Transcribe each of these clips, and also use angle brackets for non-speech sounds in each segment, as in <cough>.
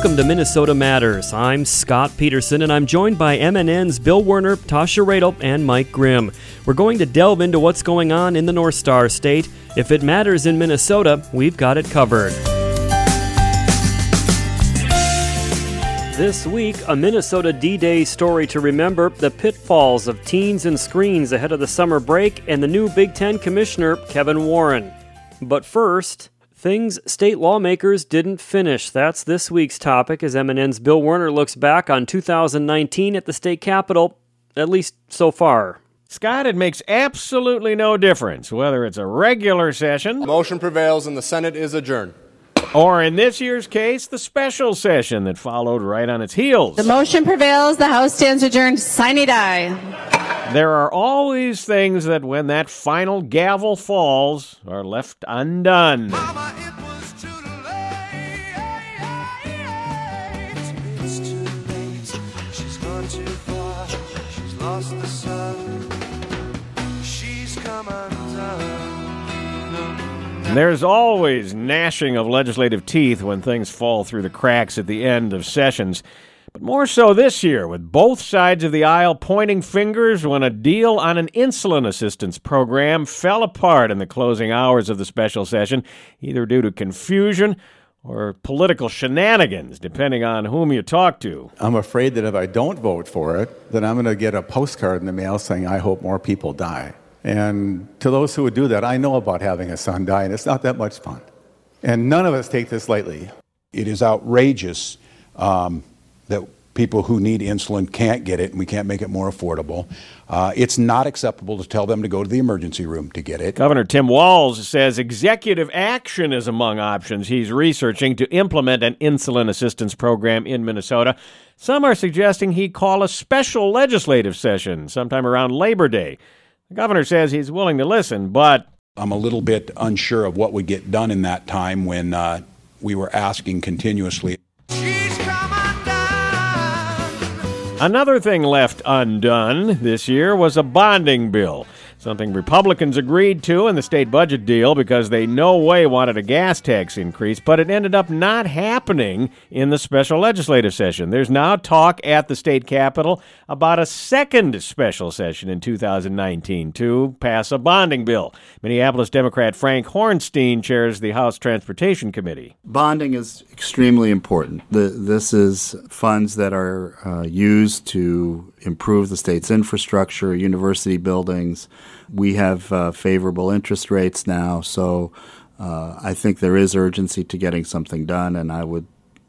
Welcome to Minnesota Matters. I'm Scott Peterson, and I'm joined by MNN's Bill Werner, Tasha Radel, and Mike Grimm. We're going to delve into what's going on in the North Star State. If it matters in Minnesota, we've got it covered. This week, a Minnesota D Day story to remember the pitfalls of teens and screens ahead of the summer break, and the new Big Ten Commissioner, Kevin Warren. But first, things state lawmakers didn't finish. That's this week's topic as MNN's Bill Werner looks back on 2019 at the state capitol, at least so far. Scott, it makes absolutely no difference whether it's a regular session. Motion prevails and the Senate is adjourned. Or in this year's case, the special session that followed right on its heels. The motion prevails. The House stands adjourned. Sine die. There are always things that, when that final gavel falls, are left undone. Mama, There's always gnashing of legislative teeth when things fall through the cracks at the end of sessions. But more so this year, with both sides of the aisle pointing fingers when a deal on an insulin assistance program fell apart in the closing hours of the special session, either due to confusion or political shenanigans, depending on whom you talk to. I'm afraid that if I don't vote for it, then I'm going to get a postcard in the mail saying, I hope more people die. And to those who would do that, I know about having a son die, and it's not that much fun. And none of us take this lightly. It is outrageous um, that people who need insulin can't get it and we can't make it more affordable. Uh, it's not acceptable to tell them to go to the emergency room to get it. Governor Tim Walz says executive action is among options he's researching to implement an insulin assistance program in Minnesota. Some are suggesting he call a special legislative session sometime around Labor Day. The governor says he's willing to listen, but. I'm a little bit unsure of what would get done in that time when uh, we were asking continuously. Another thing left undone this year was a bonding bill something Republicans agreed to in the state budget deal because they no way wanted a gas tax increase, but it ended up not happening in the special legislative session. There's now talk at the state capitol about a second special session in 2019 to pass a bonding bill. Minneapolis Democrat Frank Hornstein chairs the House Transportation Committee. Bonding is extremely important. The, this is funds that are uh, used to improve the state's infrastructure, university buildings. We have uh, favorable interest rates now, so uh, I think there is urgency to getting something done, and I would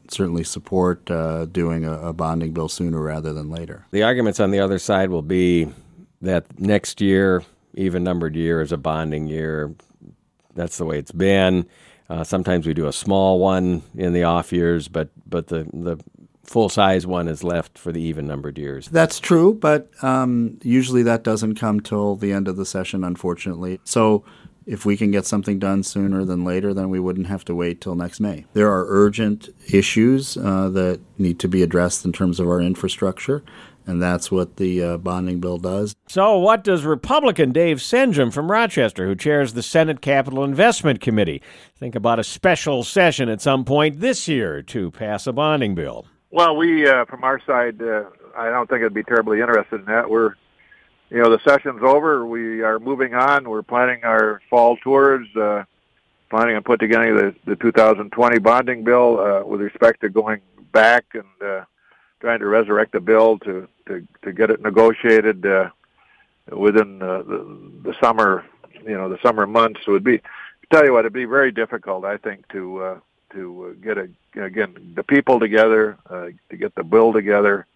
certainly support uh, doing a, a, bonding bill sooner rather than later. The arguments on the other side will be that next year, even numbered year, is a bonding year. That's the way it's been. Uh, sometimes we do a small one in the off years, but but the the full size one is left for the even numbered years. That's true, but um, usually that doesn't come till the end of the session, unfortunately. So if we can get something done sooner than later, then we wouldn't have to wait till next May. There are urgent issues uh, that need to be addressed in terms of our infrastructure. And that's what the uh, bonding bill does. So, what does Republican Dave Senjem from Rochester, who chairs the Senate Capital Investment Committee, think about a special session at some point this year to pass a bonding bill? Well, we uh, from our side, uh, I don't think it'd be terribly interested in that. We're, you know, the session's over. We are moving on. We're planning our fall tours. Uh, planning on putting together the, the 2020 bonding bill uh, with respect to going back and uh, trying to resurrect the bill to to to get it negotiated uh, within uh, the the summer, you know, the summer months. It'd be, tell you what, it'd be very difficult, I think, to uh, to uh, get a again the people together uh, to get the bill together.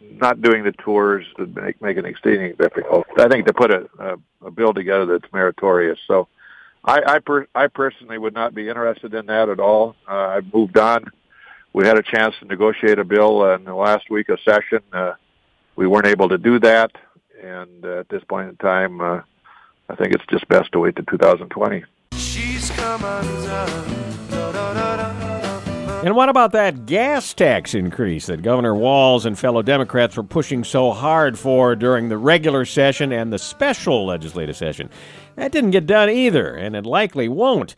Not doing the tours to make make it exceedingly difficult. I think to put a, a, a bill together that's meritorious. So, I I, per, I personally would not be interested in that at all. Uh, I've moved on. We had a chance to negotiate a bill uh, in the last week of session. Uh, we weren't able to do that, and uh, at this point in time, uh, I think it's just best to wait to 2020. She's. And what about that gas tax increase that Governor Walz and fellow Democrats were pushing so hard for during the regular session and the special legislative session? That didn't get done either, and it likely won't.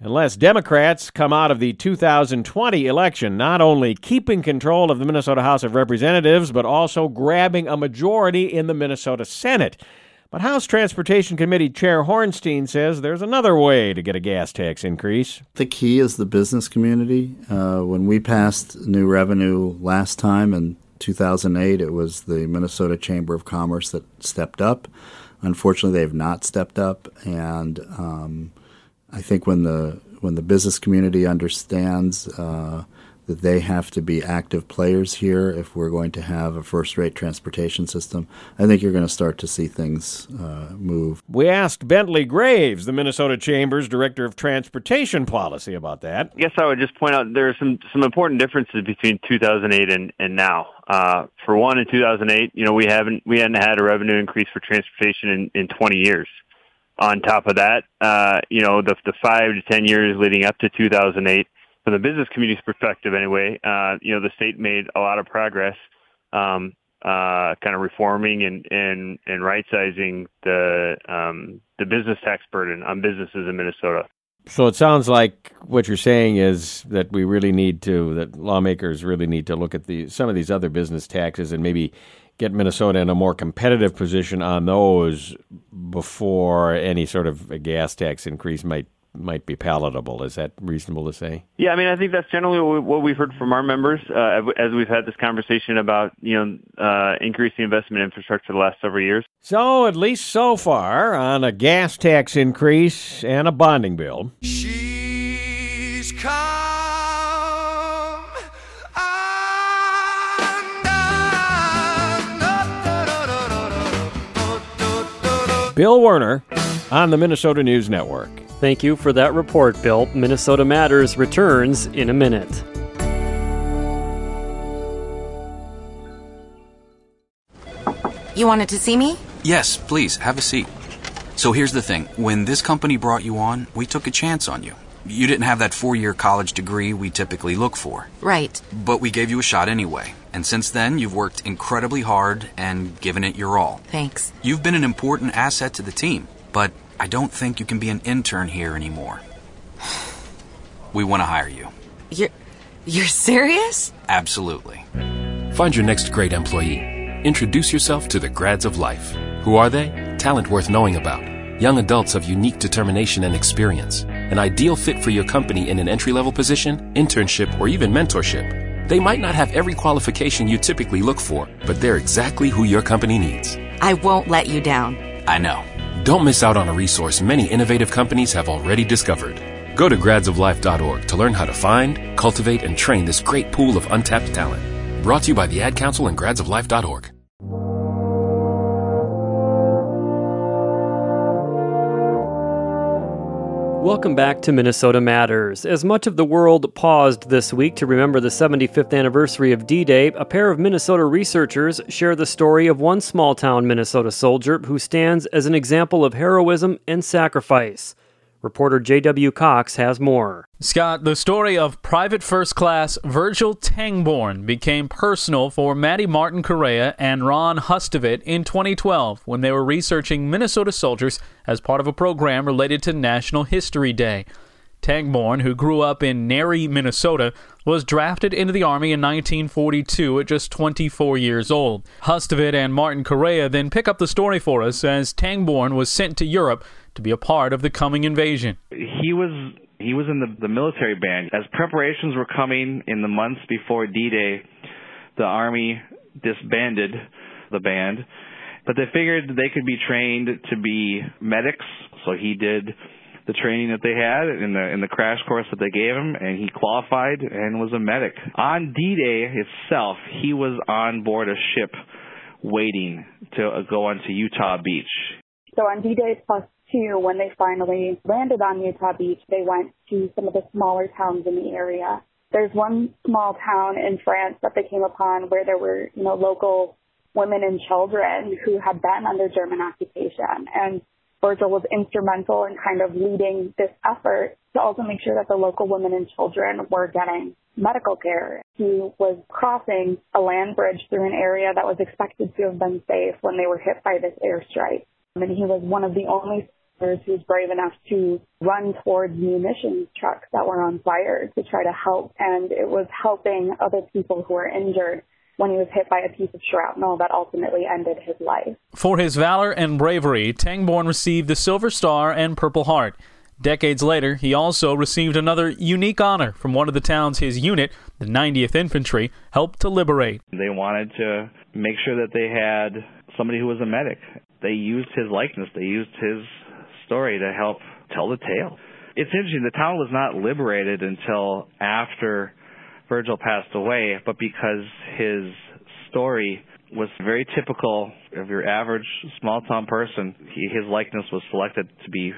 unless Democrats come out of the 2020 election not only keeping control of the Minnesota House of Representatives, but also grabbing a majority in the Minnesota Senate. But House Transportation Committee Chair Hornstein says there's another way to get a gas tax increase. The key is the business community. Uh, when we passed new revenue last time in 2008, it was the Minnesota Chamber of Commerce that stepped up. Unfortunately, they have not stepped up, and um, I think when the when the business community understands uh, that they have to be active players here if we're going to have a first rate transportation system. I think you're going to start to see things uh, move. We asked Bentley Graves, the Minnesota Chamber's Director of Transportation Policy, about that. Yes, I would just point out there are some, some important differences between 2008 and, and now. Uh, for one, in 2008, you know, we haven't, we hadn't had a revenue increase for transportation in, in 20 years. On top of that, uh, you know, the, the five to 10 years leading up to 2008, from the business community's perspective, anyway, uh, you know, the state made a lot of progress, um, uh, kind of reforming and and and right sizing the um, the business tax burden on businesses in Minnesota. So it sounds like what you're saying is that we really need to, that lawmakers really need to look at the some of these other business taxes and maybe get Minnesota in a more competitive position on those before any sort of gas tax increase might might be palatable. Is that reasonable to say? Yeah, I mean, I think that's generally what we've heard from our members uh, as we've had this conversation about you know uh, increasing investment in infrastructure the last several years. So, at least so far, on a gas tax increase and a bonding bill. She's come. Bill Werner on the Minnesota News Network. Thank you for that report, Bill. Minnesota Matters returns in a minute. You wanted to see me? Yes, please, have a seat. So here's the thing when this company brought you on, we took a chance on you. You didn't have that four year college degree we typically look for. Right. But we gave you a shot anyway. And since then, you've worked incredibly hard and given it your all. Thanks. You've been an important asset to the team, but I don't think you can be an intern here anymore. We want to hire you. You're. You're serious? Absolutely. Find your next great employee. Introduce yourself to the grads of life. Who are they? Talent worth knowing about. Young adults of unique determination and experience. An ideal fit for your company in an entry level position, internship, or even mentorship. They might not have every qualification you typically look for, but they're exactly who your company needs. I won't let you down. I know. Don't miss out on a resource many innovative companies have already discovered. Go to gradsoflife.org to learn how to find, cultivate, and train this great pool of untapped talent. Brought to you by the Ad Council and gradsoflife.org. Welcome back to Minnesota Matters. As much of the world paused this week to remember the 75th anniversary of D Day, a pair of Minnesota researchers share the story of one small town Minnesota soldier who stands as an example of heroism and sacrifice. Reporter J.W. Cox has more. Scott, the story of Private First Class Virgil Tangborn became personal for Maddie Martin Correa and Ron Hustvedt in 2012 when they were researching Minnesota soldiers as part of a program related to National History Day. Tangborn, who grew up in Nary, Minnesota, was drafted into the Army in 1942 at just 24 years old. Hustvedt and Martin Correa then pick up the story for us as Tangborn was sent to Europe to be a part of the coming invasion. He was he was in the, the military band. As preparations were coming in the months before D-Day, the Army disbanded the band, but they figured they could be trained to be medics. So he did the training that they had in the in the crash course that they gave him, and he qualified and was a medic. On D-Day itself, he was on board a ship waiting to uh, go onto Utah Beach. So on D-Day plus two, when they finally landed on Utah Beach, they went to some of the smaller towns in the area. There's one small town in France that they came upon where there were, you know, local women and children who had been under German occupation. And Virgil was instrumental in kind of leading this effort to also make sure that the local women and children were getting medical care. He was crossing a land bridge through an area that was expected to have been safe when they were hit by this airstrike. And he was one of the only He was brave enough to run towards munitions trucks that were on fire to try to help, and it was helping other people who were injured when he was hit by a piece of shrapnel that ultimately ended his life. For his valor and bravery, Tangborn received the Silver Star and Purple Heart. Decades later, he also received another unique honor from one of the towns his unit, the 90th Infantry, helped to liberate. They wanted to make sure that they had somebody who was a medic. They used his likeness, they used his story to help tell the tale. It's interesting, the town was not liberated until after Virgil passed away, but because his story was very typical of your average small town person, he, his likeness was selected to be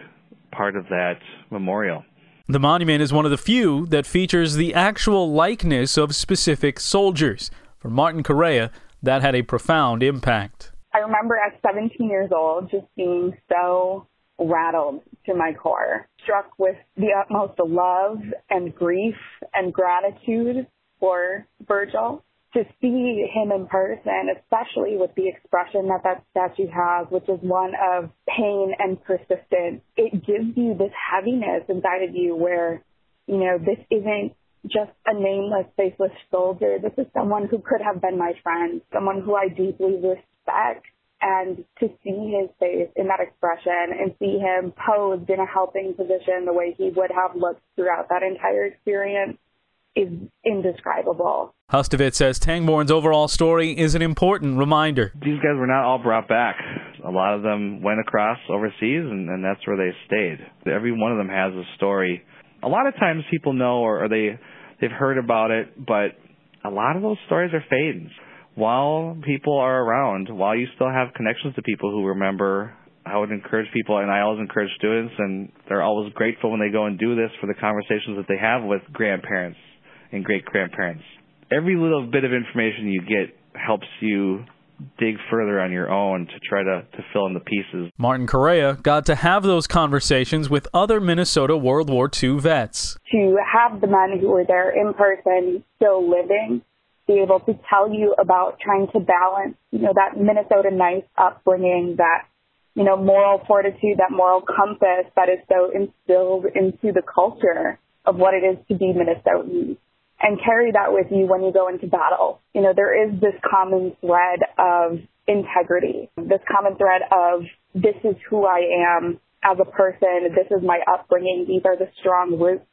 part of that memorial. The monument is one of the few that features the actual likeness of specific soldiers. For Martin Correa, that had a profound impact. I remember at 17 years old just being so rattled to my core, struck with the utmost love and grief and gratitude for Virgil. To see him in person, especially with the expression that that statue has, which is one of pain and persistence, it gives you this heaviness inside of you where, you know, this isn't just a nameless, faceless soldier. This is someone who could have been my friend, someone who I deeply respect and to see his face in that expression and see him posed in a helping position the way he would have looked throughout that entire experience is indescribable. Hustvedt says Tangborn's overall story is an important reminder. These guys were not all brought back. A lot of them went across overseas, and, and that's where they stayed. Every one of them has a story. A lot of times people know or, or they they've heard about it, but a lot of those stories are fading while people are around, while you still have connections to people who remember, I would encourage people, and I always encourage students, and they're always grateful when they go and do this for the conversations that they have with grandparents and great grandparents. Every little bit of information you get helps you dig further on your own to try to, to fill in the pieces. Martin Correa got to have those conversations with other Minnesota World War II vets. To have the men who were there in person still living be able to tell you about trying to balance, you know, that Minnesota nice upbringing, that, you know, moral fortitude, that moral compass that is so instilled into the culture of what it is to be Minnesotan and carry that with you when you go into battle. You know, there is this common thread of integrity, this common thread of this is who I am as a person, this is my upbringing, these are the strong roots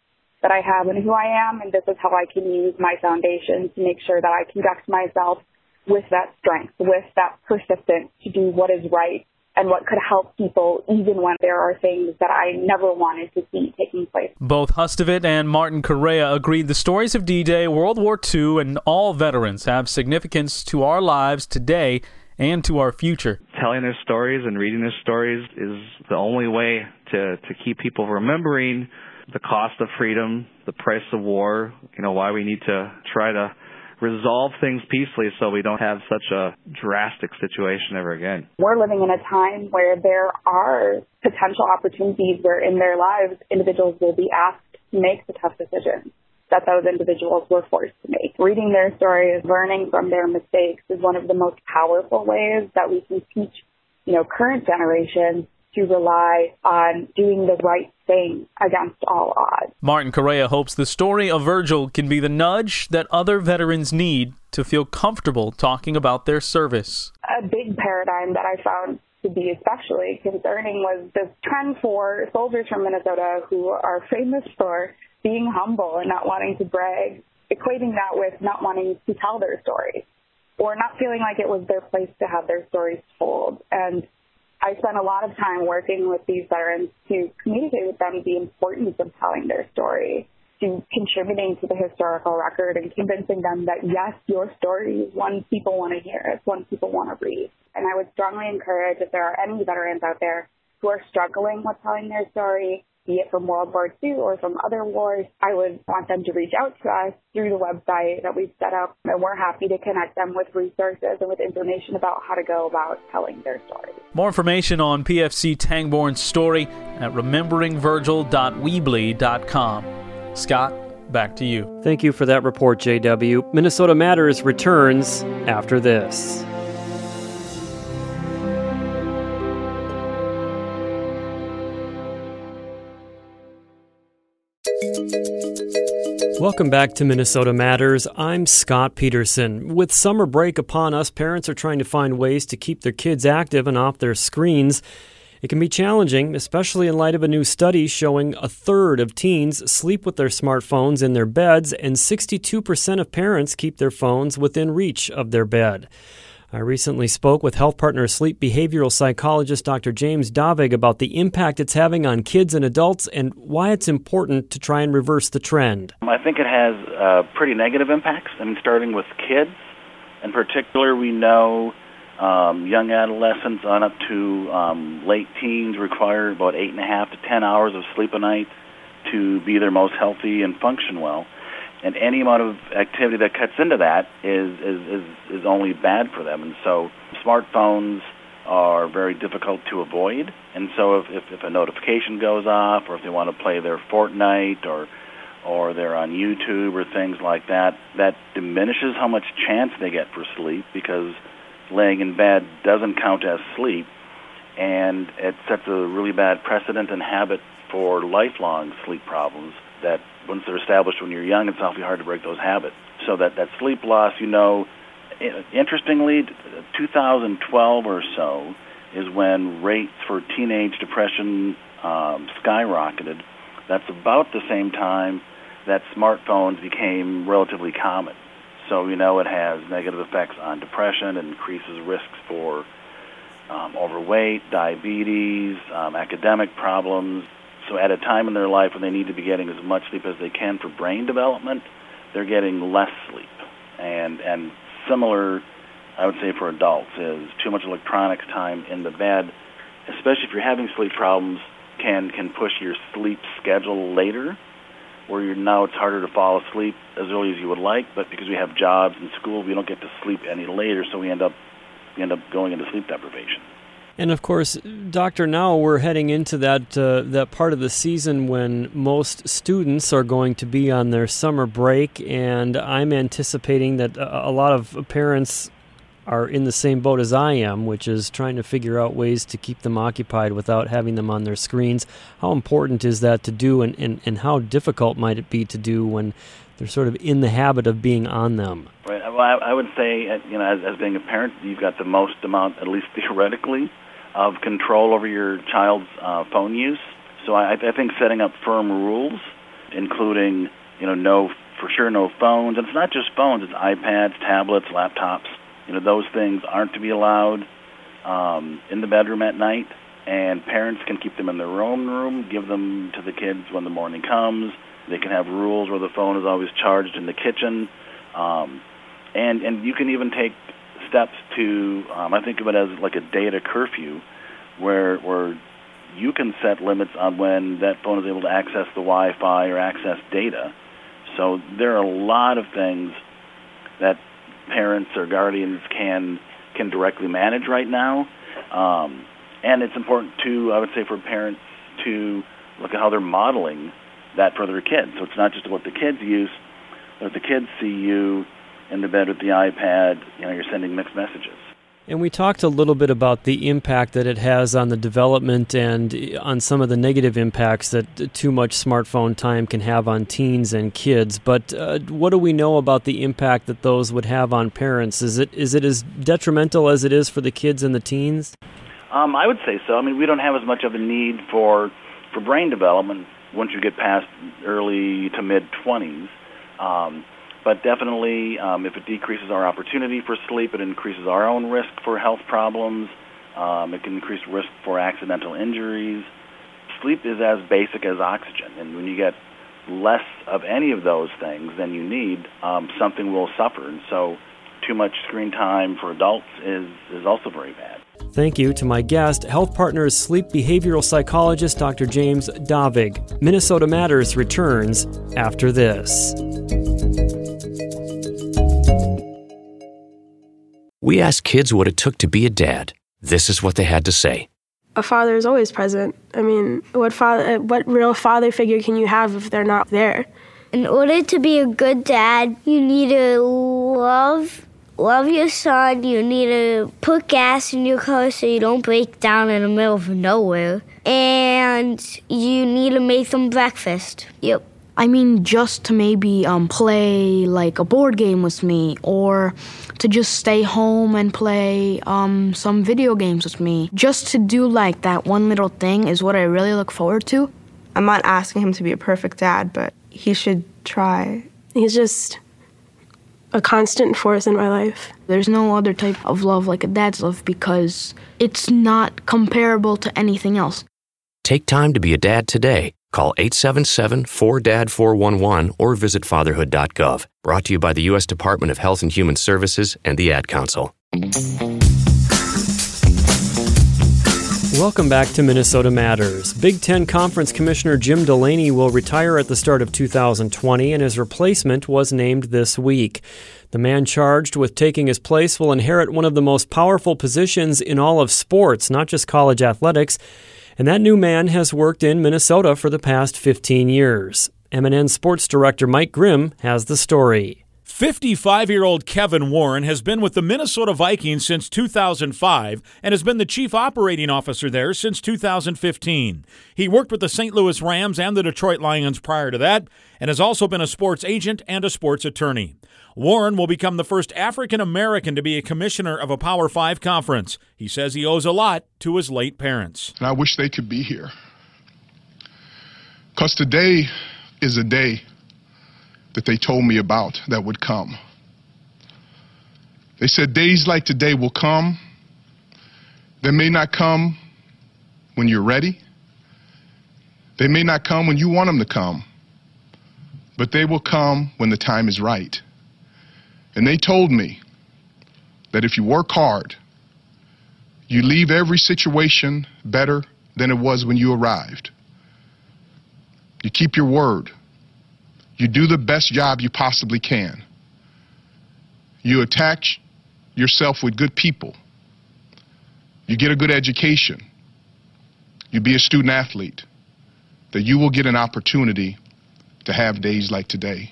that I have and who I am, and this is how I can use my foundation to make sure that I conduct myself with that strength, with that persistence to do what is right and what could help people even when there are things that I never wanted to see taking place. Both Hustvedt and Martin Correa agreed the stories of D-Day, World War II, and all veterans have significance to our lives today and to our future. Telling their stories and reading their stories is the only way to, to keep people remembering the cost of freedom, the price of war, you know, why we need to try to resolve things peacefully so we don't have such a drastic situation ever again. We're living in a time where there are potential opportunities where in their lives individuals will be asked to make the tough decisions that those individuals were forced to make. Reading their stories, learning from their mistakes is one of the most powerful ways that we can teach, you know, current generations to rely on doing the right thing against all odds. Martin Correa hopes the story of Virgil can be the nudge that other veterans need to feel comfortable talking about their service. A big paradigm that I found to be especially concerning was this trend for soldiers from Minnesota who are famous for being humble and not wanting to brag, equating that with not wanting to tell their stories or not feeling like it was their place to have their stories told. And I spent a lot of time working with these veterans to communicate with them the importance of telling their story, to contributing to the historical record and convincing them that yes, your story is one people want to hear, it's one people want to read. And I would strongly encourage if there are any veterans out there who are struggling with telling their story, be it from World War II or from other wars, I would want them to reach out to us through the website that we've set up, and we're happy to connect them with resources and with information about how to go about telling their story. More information on PFC Tangborn's story at rememberingvirgil.weebly.com. Scott, back to you. Thank you for that report, JW. Minnesota Matters returns after this. Welcome back to Minnesota Matters. I'm Scott Peterson. With summer break upon us, parents are trying to find ways to keep their kids active and off their screens. It can be challenging, especially in light of a new study showing a third of teens sleep with their smartphones in their beds, and 62% of parents keep their phones within reach of their bed. I recently spoke with Health Partners sleep behavioral psychologist Dr. James Davig about the impact it's having on kids and adults and why it's important to try and reverse the trend. I think it has uh, pretty negative impacts. I mean, starting with kids in particular, we know um, young adolescents on up to um, late teens require about eight and a half to ten hours of sleep a night to be their most healthy and function well and any amount of activity that cuts into that is is is, is only bad for them. And so smartphones are very difficult to avoid. And so if, if, if a notification goes off, or if they want to play their Fortnite, or or they're on YouTube or things like that, that diminishes how much chance they get for sleep because laying in bed doesn't count as sleep, and it sets a really bad precedent and habit for lifelong sleep problems that once they're established when you're young, it's awfully hard to break those habits. So that that sleep loss, you know, interestingly, 2012 or so is when rates for teenage depression um, skyrocketed. That's about the same time that smartphones became relatively common. So you know it has negative effects on depression, and increases risks for um, overweight, diabetes, um, academic problems, so at a time in their life when they need to be getting as much sleep as they can for brain development, they're getting less sleep. And and similar, I would say for adults, is too much electronics time in the bed, especially if you're having sleep problems, can can push your sleep schedule later, where you're now it's harder to fall asleep as early as you would like, but because we have jobs and school, we don't get to sleep any later, so we end up we end up going into sleep deprivation. And of course, Doctor, now we're heading into that uh, that part of the season when most students are going to be on their summer break, and I'm anticipating that a lot of parents are in the same boat as I am, which is trying to figure out ways to keep them occupied without having them on their screens. How important is that to do, and, and, and how difficult might it be to do when they're sort of in the habit of being on them? Right. Well, I, I would say, uh, you know, as, as being a parent, you've got the most amount, at least <laughs> theoretically, of control over your child's uh, phone use. So I, I think setting up firm rules, including you know no for sure no phones, and it's not just phones; it's iPads, tablets, laptops. You know those things aren't to be allowed um, in the bedroom at night, and parents can keep them in their own room, give them to the kids when the morning comes. They can have rules where the phone is always charged in the kitchen, um, and and you can even take steps to um, I think of it as like a data curfew, where where you can set limits on when that phone is able to access the Wi-Fi or access data. So there are a lot of things that parents or guardians can can directly manage right now, um, and it's important to I would say for parents to look at how they're modeling that for their kids. So it's not just what the kids use, but if the kids see you in the bed with the iPad, you know, you're sending mixed messages. And we talked a little bit about the impact that it has on the development and on some of the negative impacts that too much smartphone time can have on teens and kids. But uh, what do we know about the impact that those would have on parents? Is it is it as detrimental as it is for the kids and the teens? Um, I would say so. I mean, we don't have as much of a need for for brain development once you get past early to mid twenties. Um, but definitely, um, if it decreases our opportunity for sleep, it increases our own risk for health problems. Um, it can increase risk for accidental injuries. Sleep is as basic as oxygen, and when you get less of any of those things than you need, um, something will suffer. And so, too much screen time for adults is is also very bad. Thank you to my guest, Health Partners sleep behavioral psychologist Dr. James Davig. Minnesota Matters returns after this. We asked kids what it took to be a dad. This is what they had to say. A father is always present. I mean, what father, what real father figure can you have if they're not there? In order to be a good dad, you need to love love your son. You need to put gas in your car so you don't break down in the middle of nowhere. And you need to make them breakfast. Yep. I mean, just to maybe um, play like a board game with me, or to just stay home and play um, some video games with me. Just to do like that one little thing is what I really look forward to. I'm not asking him to be a perfect dad, but he should try. He's just a constant force in my life. There's no other type of love like a dad's love because it's not comparable to anything else. Take time to be a dad today. Call 877 4DAD 411 or visit fatherhood.gov. Brought to you by the U.S. Department of Health and Human Services and the Ad Council. Welcome back to Minnesota Matters. Big Ten Conference Commissioner Jim Delany will retire at the start of 2020, and his replacement was named this week. The man charged with taking his place will inherit one of the most powerful positions in all of sports, not just college athletics. And that new man has worked in Minnesota for the past 15 years. MNN Sports Director Mike Grimm has the story. 55 year old Kevin Warren has been with the Minnesota Vikings since 2005 and has been the chief operating officer there since 2015. He worked with the St. Louis Rams and the Detroit Lions prior to that and has also been a sports agent and a sports attorney. Warren will become the first African American to be a commissioner of a Power Five conference. He says he owes a lot to his late parents. And I wish they could be here. Because today is a day that they told me about that would come. They said days like today will come. They may not come when you're ready. They may not come when you want them to come. But they will come when the time is right. And they told me that if you work hard, you leave every situation better than it was when you arrived. You keep your word. You do the best job you possibly can. You attach yourself with good people. You get a good education. You be a student athlete. That you will get an opportunity to have days like today.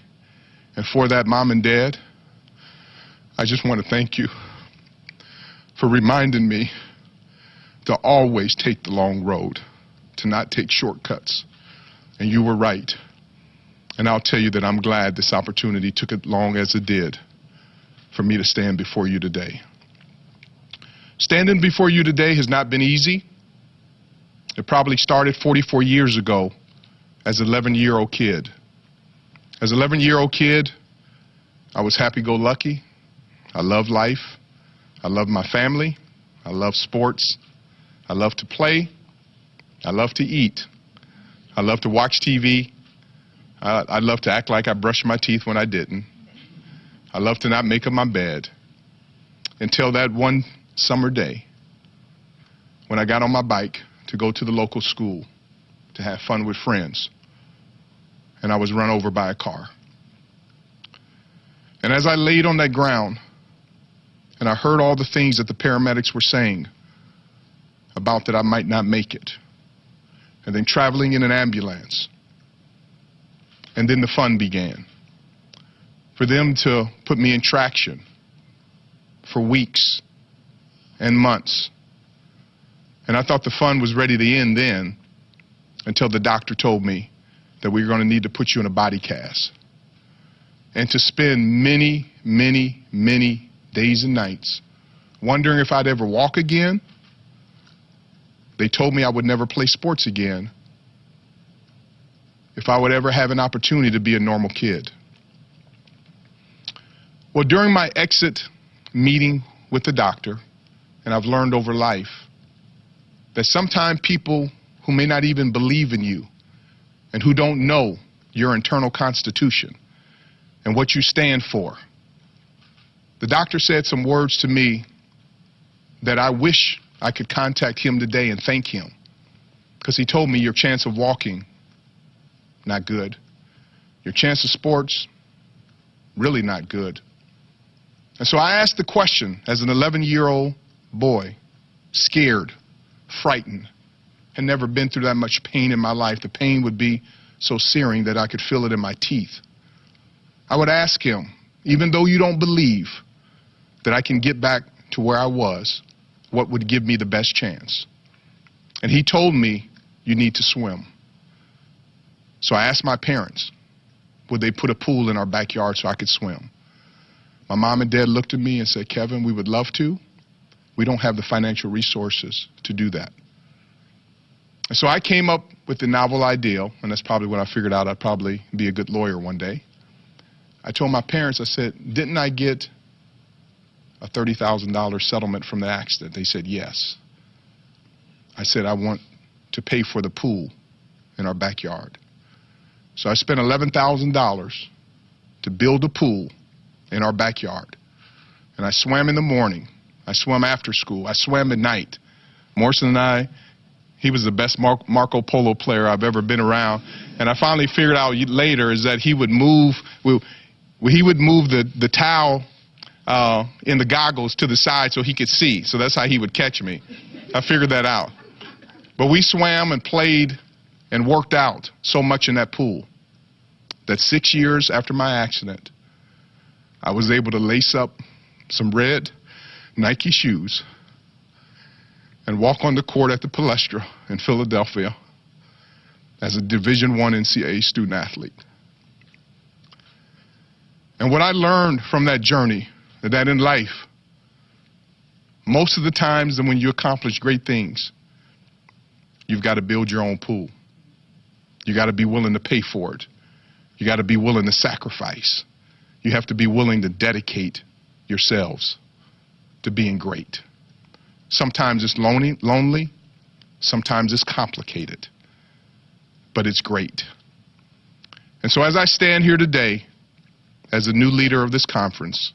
And for that, mom and dad, I just want to thank you for reminding me to always take the long road, to not take shortcuts. And you were right. And I'll tell you that I'm glad this opportunity took as long as it did for me to stand before you today. Standing before you today has not been easy. It probably started 44 years ago as an 11 year old kid. As an 11 year old kid, I was happy go lucky. I love life. I love my family. I love sports. I love to play. I love to eat. I love to watch TV. I, I love to act like I brushed my teeth when I didn't. I love to not make up my bed. Until that one summer day when I got on my bike to go to the local school to have fun with friends. And I was run over by a car. And as I laid on that ground, and I heard all the things that the paramedics were saying about that I might not make it. And then traveling in an ambulance. And then the fun began. For them to put me in traction for weeks and months. And I thought the fun was ready to end then until the doctor told me that we were going to need to put you in a body cast. And to spend many, many, many days and nights, wondering if I'd ever walk again. They told me I would never play sports again if I would ever have an opportunity to be a normal kid. Well, during my exit meeting with the doctor, and I've learned over life that sometimes people who may not even believe in you and who don't know your internal constitution and what you stand for the doctor said some words to me that I wish I could contact him today and thank him. Because he told me your chance of walking, not good. Your chance of sports, really not good. And so I asked the question as an 11 year old boy, scared, frightened, had never been through that much pain in my life. The pain would be so searing that I could feel it in my teeth. I would ask him, even though you don't believe, that I can get back to where I was, what would give me the best chance? And he told me, you need to swim. So I asked my parents, would they put a pool in our backyard so I could swim. My mom and dad looked at me and said, Kevin, we would love to. We don't have the financial resources to do that. And so I came up with the novel idea, and that's probably when I figured out I'd probably be a good lawyer one day. I told my parents, I said, didn't I get a $30,000 settlement from the accident? They said, yes. I said, I want to pay for the pool in our backyard. So I spent $11,000 to build a pool in our backyard. And I swam in the morning. I swam after school. I swam at night. Morrison and I, he was the best Mar- Marco Polo player I've ever been around. And I finally figured out later is that he would move, well, he would move the, the towel uh, in the goggles to the side so he could see. So that's how he would catch me. I figured that out. But we swam and played and worked out so much in that pool that six years after my accident, I was able to lace up some red Nike shoes and walk on the court at the Palestra in Philadelphia as a Division One NCAA student athlete. And what I learned from that journey, that in life, most of the times and when you accomplish great things, you've got to build your own pool. You got to be willing to pay for it. You got to be willing to sacrifice. You have to be willing to dedicate yourselves to being great. Sometimes it's lonely, lonely, sometimes it's complicated, but it's great. And so as I stand here today as the new leader of this conference,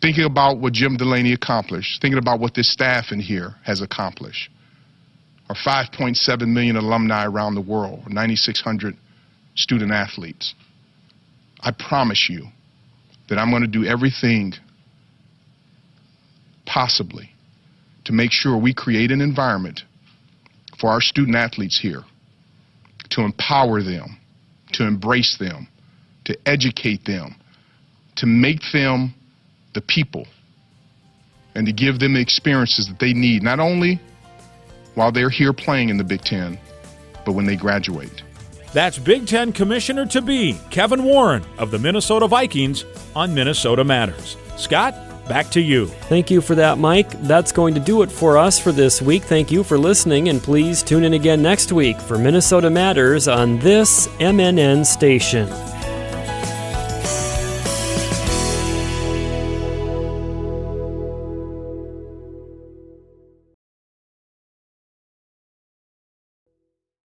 thinking about what Jim Delany accomplished, thinking about what this staff in here has accomplished, our 5.7 million alumni around the world, 9,600 student athletes. I promise you that I'm going to do everything possibly to make sure we create an environment for our student athletes here to empower them, to embrace them, to educate them, to make them the people, and to give them the experiences that they need, not only while they're here playing in the Big Ten, but when they graduate. That's Big Ten Commissioner to be Kevin Warren of the Minnesota Vikings on Minnesota Matters. Scott, back to you. Thank you for that, Mike. That's going to do it for us for this week. Thank you for listening, and please tune in again next week for Minnesota Matters on this MNN station.